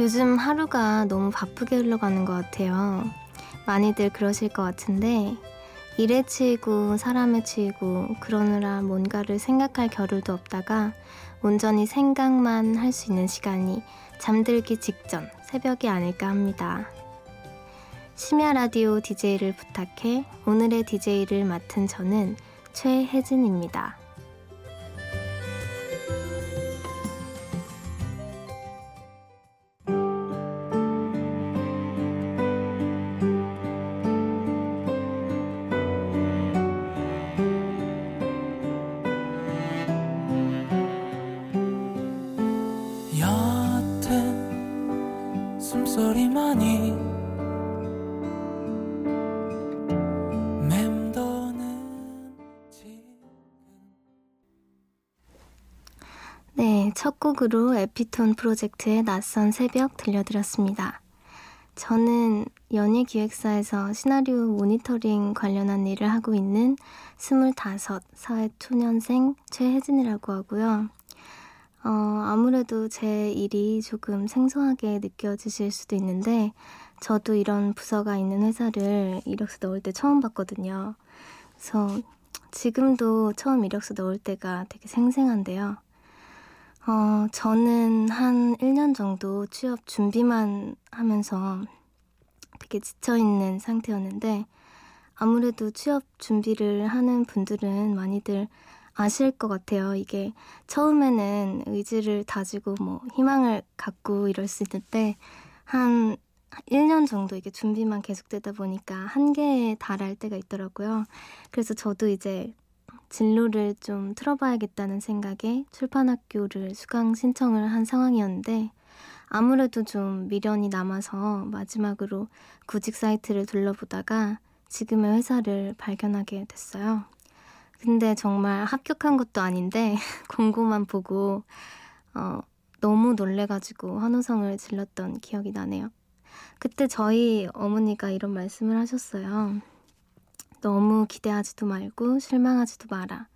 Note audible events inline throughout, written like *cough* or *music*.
요즘 하루가 너무 바쁘게 흘러가는 것 같아요. 많이들 그러실 것 같은데, 일에 치이고 사람에 치이고 그러느라 뭔가를 생각할 겨를도 없다가 온전히 생각만 할 수 있는 시간이 잠들기 직전 새벽이 아닐까 합니다. 심야 라디오 DJ를 부탁해 오늘의 DJ를 맡은 저는 최혜진입니다. 첫 곡으로 에피톤 프로젝트의 낯선 새벽 들려드렸습니다. 저는 연예 기획사에서 시나리오 모니터링 관련한 일을 하고 있는 25 사회초년생 최혜진이라고 하고요. 어, 아무래도 제 일이 조금 생소하게 느껴지실 수도 있는데 저도 이런 부서가 있는 회사를 이력서 넣을 때 처음 봤거든요. 그래서 지금도 처음 이력서 넣을 때가 되게 생생한데요. 어, 저는 한 1년 정도 취업 준비만 하면서 되게 지쳐있는 상태였는데 아무래도 취업 준비를 하는 분들은 많이들 아실 것 같아요. 이게 처음에는 의지를 다지고 뭐 희망을 갖고 이럴 수 있는데 한 1년 정도 이게 준비만 계속되다 보니까 한계에 달할 때가 있더라고요. 그래서 저도 이제 진로를 좀 틀어봐야겠다는 생각에 출판학교를 수강 신청을 한 상황이었는데 아무래도 좀 미련이 남아서 마지막으로 구직 사이트를 둘러보다가 지금의 회사를 발견하게 됐어요. 근데 정말 합격한 것도 아닌데 *laughs* 공고만 보고 어, 너무 놀래가지고 환호성을 질렀던 기억이 나네요. 그때 저희 어머니가 이런 말씀을 하셨어요. 너무 기대하지도 말고 실망하지도 마라.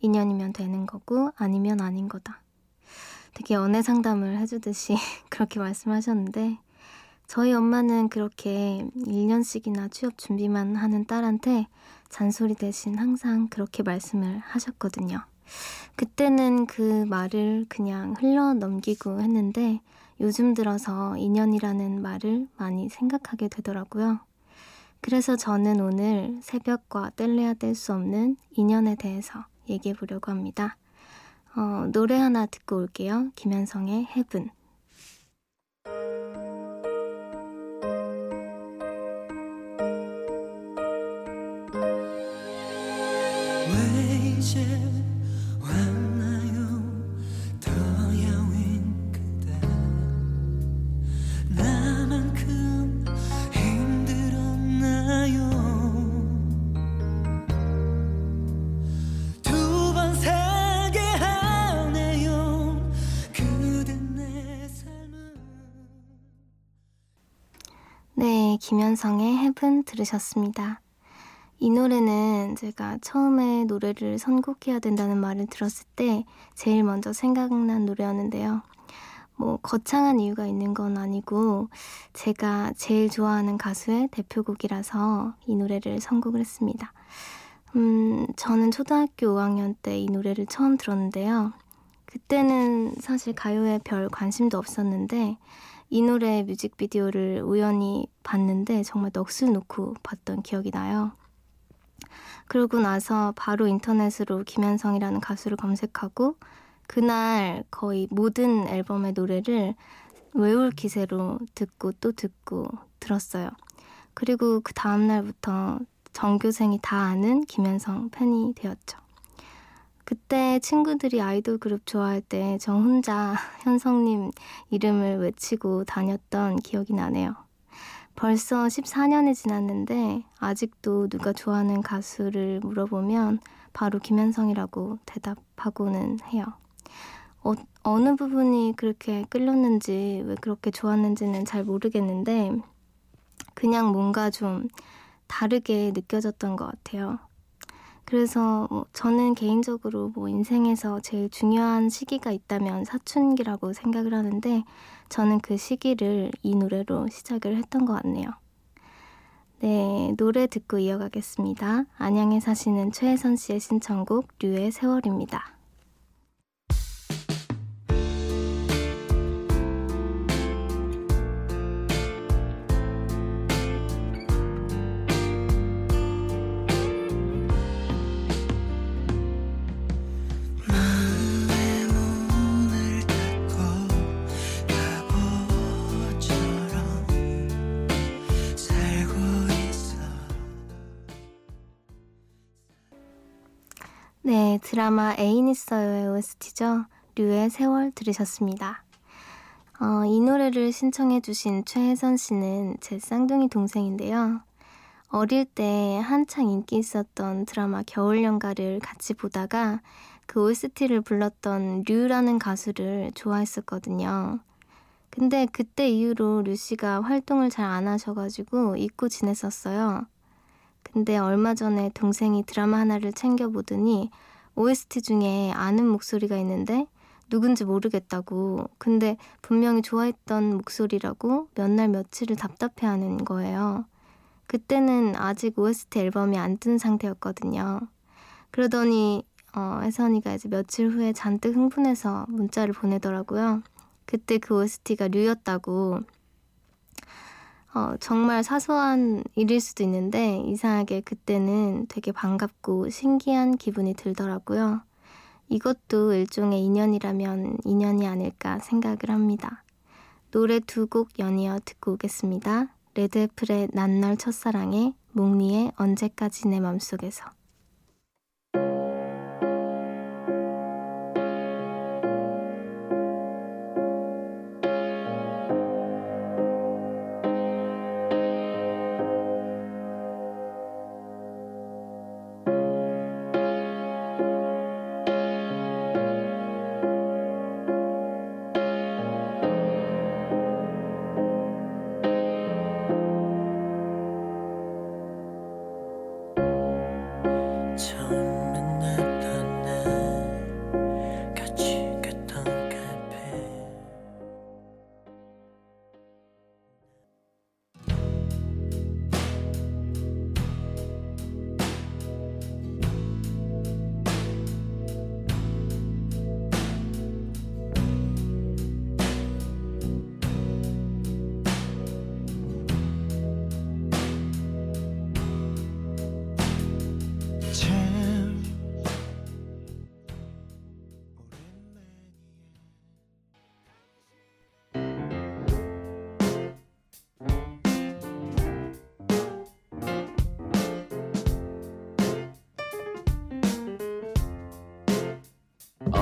인연이면 되는 거고 아니면 아닌 거다. 되게 연애 상담을 해주듯이 *laughs* 그렇게 말씀하셨는데 저희 엄마는 그렇게 1년씩이나 취업 준비만 하는 딸한테 잔소리 대신 항상 그렇게 말씀을 하셨거든요. 그때는 그 말을 그냥 흘러 넘기고 했는데 요즘 들어서 인연이라는 말을 많이 생각하게 되더라고요. 그래서 저는 오늘 새벽과 뗄래야 뗄 수 없는 인연에 대해서 얘기해 보려고 합니다. 어, 노래 하나 듣고 올게요. 김현성의 헤븐. 김현성의 헤븐 들으셨습니다. 이 노래는 제가 처음에 노래를 선곡해야 된다는 말을 들었을 때 제일 먼저 생각난 노래였는데요. 뭐 거창한 이유가 있는 건 아니고 제가 제일 좋아하는 가수의 대표곡이라서 이 노래를 선곡을 했습니다. 음, 저는 초등학교 5학년 때 이 노래를 처음 들었는데요. 그때는 사실 가요에 별 관심도 없었는데 이 노래 뮤직비디오를 우연히 봤는데 정말 넋을 놓고 봤던 기억이 나요. 그러고 나서 바로 인터넷으로 김현성이라는 가수를 검색하고 그날 거의 모든 앨범의 노래를 외울 기세로 듣고 또 듣고 들었어요. 그리고 그 다음날부터 전교생이 다 아는 김현성 팬이 되었죠. 그때 친구들이 아이돌 그룹 좋아할 때 저 혼자 *laughs* 현성님 이름을 외치고 다녔던 기억이 나네요. 벌써 14년이 지났는데 아직도 누가 좋아하는 가수를 물어보면 바로 김현성이라고 대답하고는 해요. 어, 어느 부분이 그렇게 끌렸는지 왜 그렇게 좋았는지는 잘 모르겠는데 그냥 뭔가 좀 다르게 느껴졌던 것 같아요. 그래서 뭐 저는 개인적으로 뭐 인생에서 제일 중요한 시기가 있다면 사춘기라고 생각을 하는데 저는 그 시기를 이 노래로 시작을 했던 것 같네요. 네, 노래 듣고 이어가겠습니다. 안양에 사시는 최혜선 씨의 신청곡 류의 세월입니다. 네, 드라마 애인 있어요의 OST죠. 류의 세월 들으셨습니다. 어, 이 노래를 신청해주신 최혜선 씨는 제 쌍둥이 동생인데요. 어릴 때 한창 인기 있었던 드라마 겨울연가를 같이 보다가 그 OST를 불렀던 류라는 가수를 좋아했었거든요. 근데 그때 이후로 류 씨가 활동을 잘 안 하셔가지고 잊고 지냈었어요. 근데 얼마 전에 동생이 드라마 하나를 챙겨 보더니 OST 중에 아는 목소리가 있는데 누군지 모르겠다고. 근데 분명히 좋아했던 목소리라고 몇 날 며칠을 답답해 하는 거예요. 그때는 아직 OST 앨범이 안 뜬 상태였거든요. 그러더니 어, 혜선이가 이제 며칠 후에 잔뜩 흥분해서 문자를 보내더라고요. 그때 그 OST가 류였다고. 어, 정말 사소한 일일 수도 있는데 이상하게 그때는 되게 반갑고 신기한 기분이 들더라고요. 이것도 일종의 인연이라면 인연이 아닐까 생각을 합니다. 노래 두 곡 연이어 듣고 오겠습니다. 레드애플의 난 널 첫사랑에 몽리의 언제까지 내 맘속에서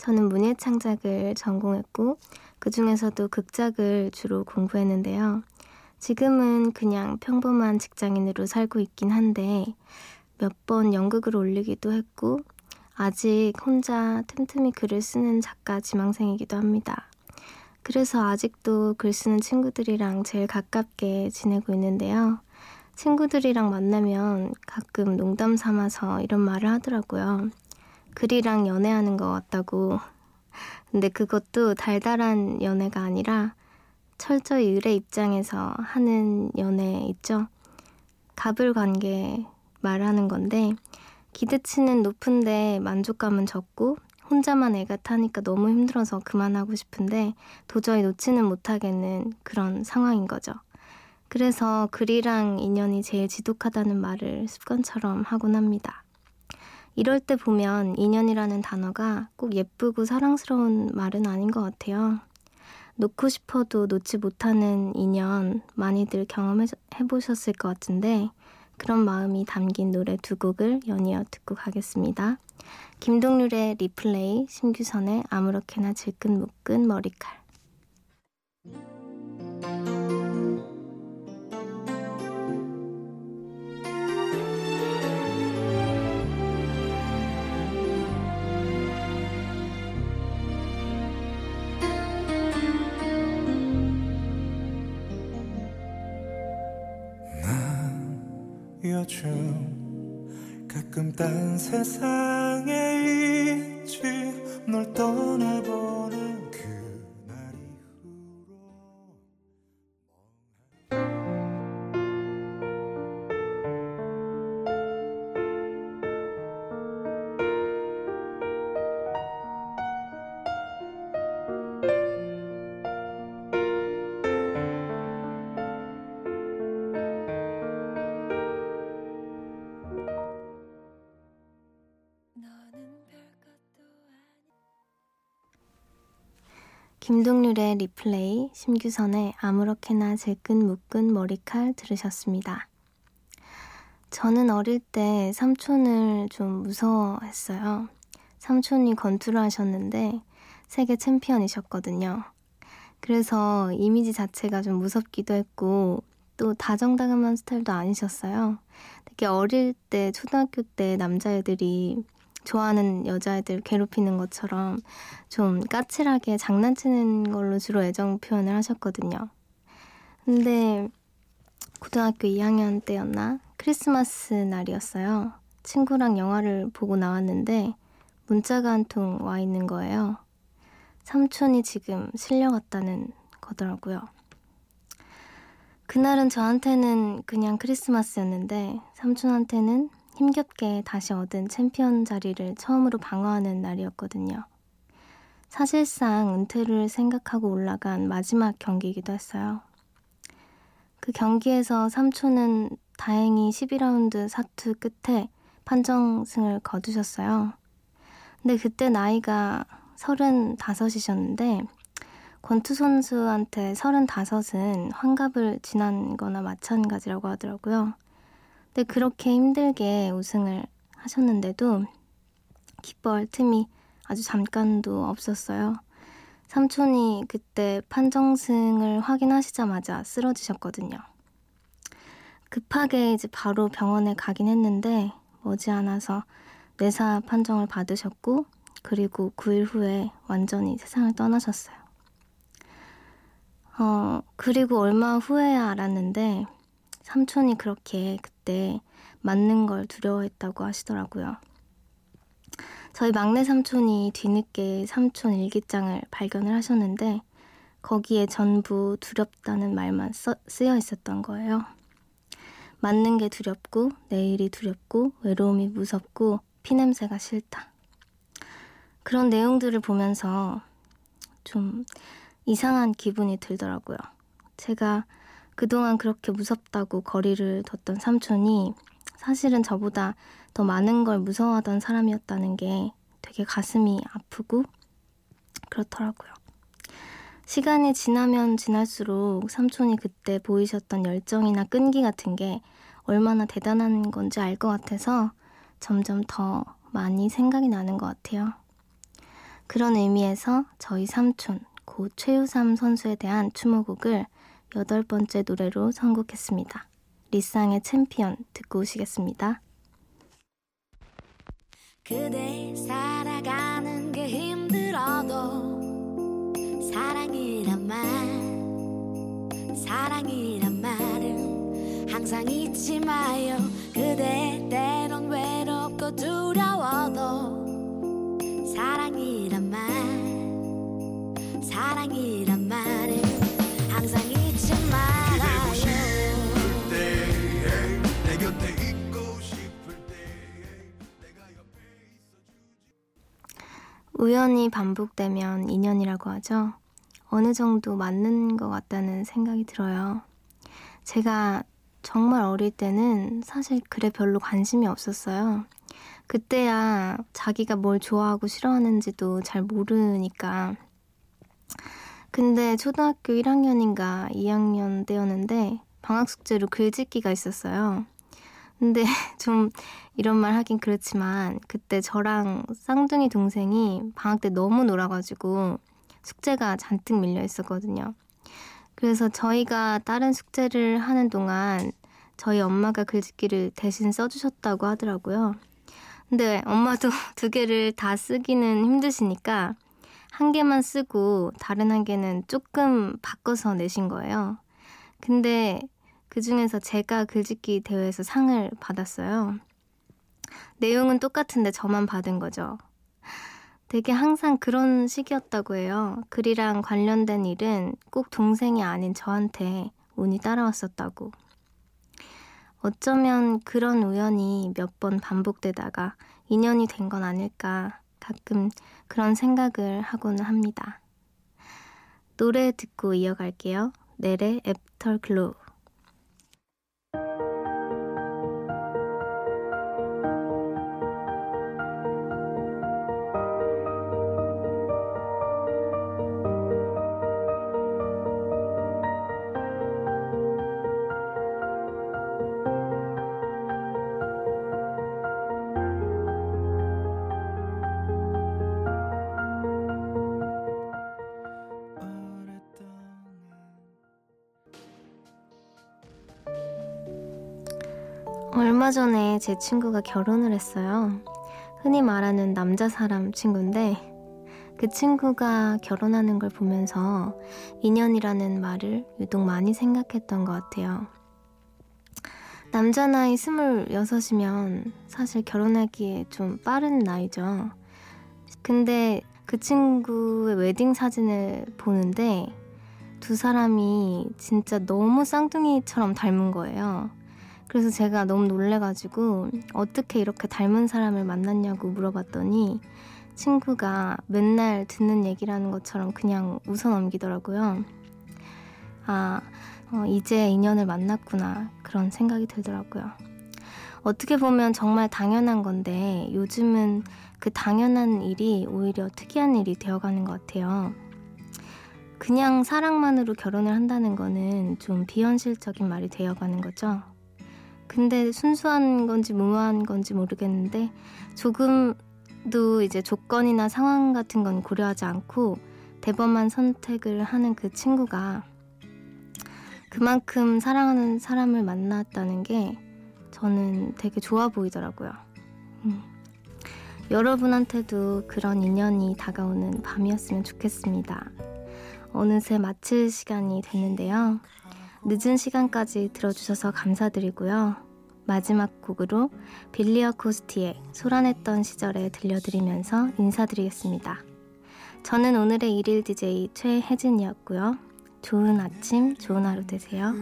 저는 문예 창작을 전공했고 그 중에서도 극작을 주로 공부했는데요. 지금은 그냥 평범한 직장인으로 살고 있긴 한데 몇 번 연극을 올리기도 했고 아직 혼자 틈틈이 글을 쓰는 작가 지망생이기도 합니다. 그래서 아직도 글 쓰는 친구들이랑 제일 가깝게 지내고 있는데요. 친구들이랑 만나면 가끔 농담 삼아서 이런 말을 하더라고요. 글이랑 연애하는 것 같다고. 근데 그것도 달달한 연애가 아니라 철저히 의뢰 입장에서 하는 연애 있죠. 갑을 관계 말하는 건데 기대치는 높은데 만족감은 적고 혼자만 애가 타니까 너무 힘들어서 그만하고 싶은데 도저히 놓지는 못하겠는 그런 상황인 거죠. 그래서 글이랑 인연이 제일 지독하다는 말을 습관처럼 하곤 합니다. 이럴 때 보면 인연이라는 단어가 꼭 예쁘고 사랑스러운 말은 아닌 것 같아요. 놓고 싶어도 놓지 못하는 인연 많이들 경험해 보셨을 것 같은데 그런 마음이 담긴 노래 두 곡을 연이어 듣고 가겠습니다. 김동률의 리플레이, 심규선의 아무렇게나 질끈 묶은 머리칼. 요즘 가끔 딴 세상에 있지 널 떠나보 김동률의 리플레이, 심규선의 아무렇게나 질끈 묶은 머리칼 들으셨습니다. 저는 어릴 때 삼촌을 좀 무서워했어요. 삼촌이 권투를 하셨는데 세계 챔피언이셨거든요. 그래서 이미지 자체가 좀 무섭기도 했고 또 다정다감한 스타일도 아니셨어요. 되게 어릴 때 초등학교 때 남자애들이 좋아하는 여자애들 괴롭히는 것처럼 좀 까칠하게 장난치는 걸로 주로 애정 표현을 하셨거든요. 근데 고등학교 2학년 때였나? 크리스마스 날이었어요. 친구랑 영화를 보고 나왔는데 문자가 한 통 와 있는 거예요. 삼촌이 지금 실려갔다는 거더라고요. 그날은 저한테는 그냥 크리스마스였는데 삼촌한테는 힘겹게 다시 얻은 챔피언 자리를 처음으로 방어하는 날이었거든요. 사실상 은퇴를 생각하고 올라간 마지막 경기이기도 했어요. 그 경기에서 삼촌은 다행히 12라운드 사투 끝에 판정승을 거두셨어요. 근데 그때 나이가 35이셨는데 권투 선수한테 35은 환갑을 지난 거나 마찬가지라고 하더라고요. 근데 그렇게 힘들게 우승을 하셨는데도 기뻐할 틈이 아주 잠깐도 없었어요. 삼촌이 그때 판정승을 확인하시자마자 쓰러지셨거든요. 급하게 이제 바로 병원에 가긴 했는데 머지않아서 뇌사 판정을 받으셨고 그리고 9일 후에 완전히 세상을 떠나셨어요. 어, 그리고 얼마 후에야 알았는데 삼촌이 그렇게 그 때 맞는 걸 두려워했다고 하시더라고요. 저희 막내 삼촌이 뒤늦게 삼촌 일기장을 발견을 하셨는데 거기에 전부 두렵다는 말만 써, 쓰여 있었던 거예요. 맞는 게 두렵고 내일이 두렵고 외로움이 무섭고 피냄새가 싫다. 그런 내용들을 보면서 좀 이상한 기분이 들더라고요. 제가 그동안 그렇게 무섭다고 거리를 뒀던 삼촌이 사실은 저보다 더 많은 걸 무서워하던 사람이었다는 게 되게 가슴이 아프고 그렇더라고요. 시간이 지나면 지날수록 삼촌이 그때 보이셨던 열정이나 끈기 같은 게 얼마나 대단한 건지 알 것 같아서 점점 더 많이 생각이 나는 것 같아요. 그런 의미에서 저희 삼촌, 고 최유삼 선수에 대한 추모곡을 여덟 번째 노래로 선곡했습니다. 리쌍의 챔피언 듣고 오시겠습니다. 그대 살아가는 게 힘들어도 사랑이란 말 사랑이란 말은 항상 잊지 마요 그대 때론 외롭고 두려워도 사랑이란 말 사랑이란 우연히 반복되면 인연이라고 하죠. 어느 정도 맞는 것 같다는 생각이 들어요. 제가 정말 어릴 때는 사실 글에 별로 관심이 없었어요. 그때야 자기가 뭘 좋아하고 싫어하는지도 잘 모르니까. 근데 초등학교 1학년인가 2학년 때였는데 방학 숙제로 글짓기가 있었어요. 근데 *laughs* 좀 이런 말 하긴 그렇지만 그때 저랑 쌍둥이 동생이 방학 때 너무 놀아가지고 숙제가 잔뜩 밀려 있었거든요. 그래서 저희가 다른 숙제를 하는 동안 저희 엄마가 글짓기를 대신 써주셨다고 하더라고요. 근데 엄마도 *laughs* 두 개를 다 쓰기는 힘드시니까 한 개만 쓰고 다른 한 개는 조금 바꿔서 내신 거예요. 근데 그 중에서 제가 글짓기 대회에서 상을 받았어요. 내용은 똑같은데 저만 받은 거죠. 되게 항상 그런 식이었다고 해요. 글이랑 관련된 일은 꼭 동생이 아닌 저한테 운이 따라왔었다고. 어쩌면 그런 우연이 몇 번 반복되다가 인연이 된 건 아닐까 가끔 그런 생각을 하고는 합니다. 노래 듣고 이어갈게요. 넬의 Afterglow. 얼마 전에 제 친구가 결혼을 했어요. 흔히 말하는 남자 사람 친구인데 그 친구가 결혼하는 걸 보면서 인연이라는 말을 유독 많이 생각했던 것 같아요. 남자 나이 스물여섯이면 사실 결혼하기에 좀 빠른 나이죠. 근데 그 친구의 웨딩 사진을 보는데 두 사람이 진짜 너무 쌍둥이처럼 닮은 거예요. 그래서 제가 너무 놀래가지고 어떻게 이렇게 닮은 사람을 만났냐고 물어봤더니 친구가 맨날 듣는 얘기라는 것처럼 그냥 웃어 넘기더라고요. 아, 어, 이제 인연을 만났구나. 그런 생각이 들더라고요. 어떻게 보면 정말 당연한 건데 요즘은 그 당연한 일이 오히려 특이한 일이 되어가는 것 같아요. 그냥 사랑만으로 결혼을 한다는 거는 좀 비현실적인 말이 되어가는 거죠. 근데 순수한 건지 무모한 건지 모르겠는데 조금도 이제 조건이나 상황 같은 건 고려하지 않고 대범한 선택을 하는 그 친구가 그만큼 사랑하는 사람을 만났다는 게 저는 되게 좋아 보이더라고요. 음. 여러분한테도 그런 인연이 다가오는 밤이었으면 좋겠습니다. 어느새 마칠 시간이 됐는데요. 늦은 시간까지 들어주셔서 감사드리고요. 마지막 곡으로 빌리어 코스티의 소란했던 시절에 들려드리면서 인사드리겠습니다. 저는 오늘의 일일 DJ 최혜진이었고요. 좋은 아침, 좋은 하루 되세요.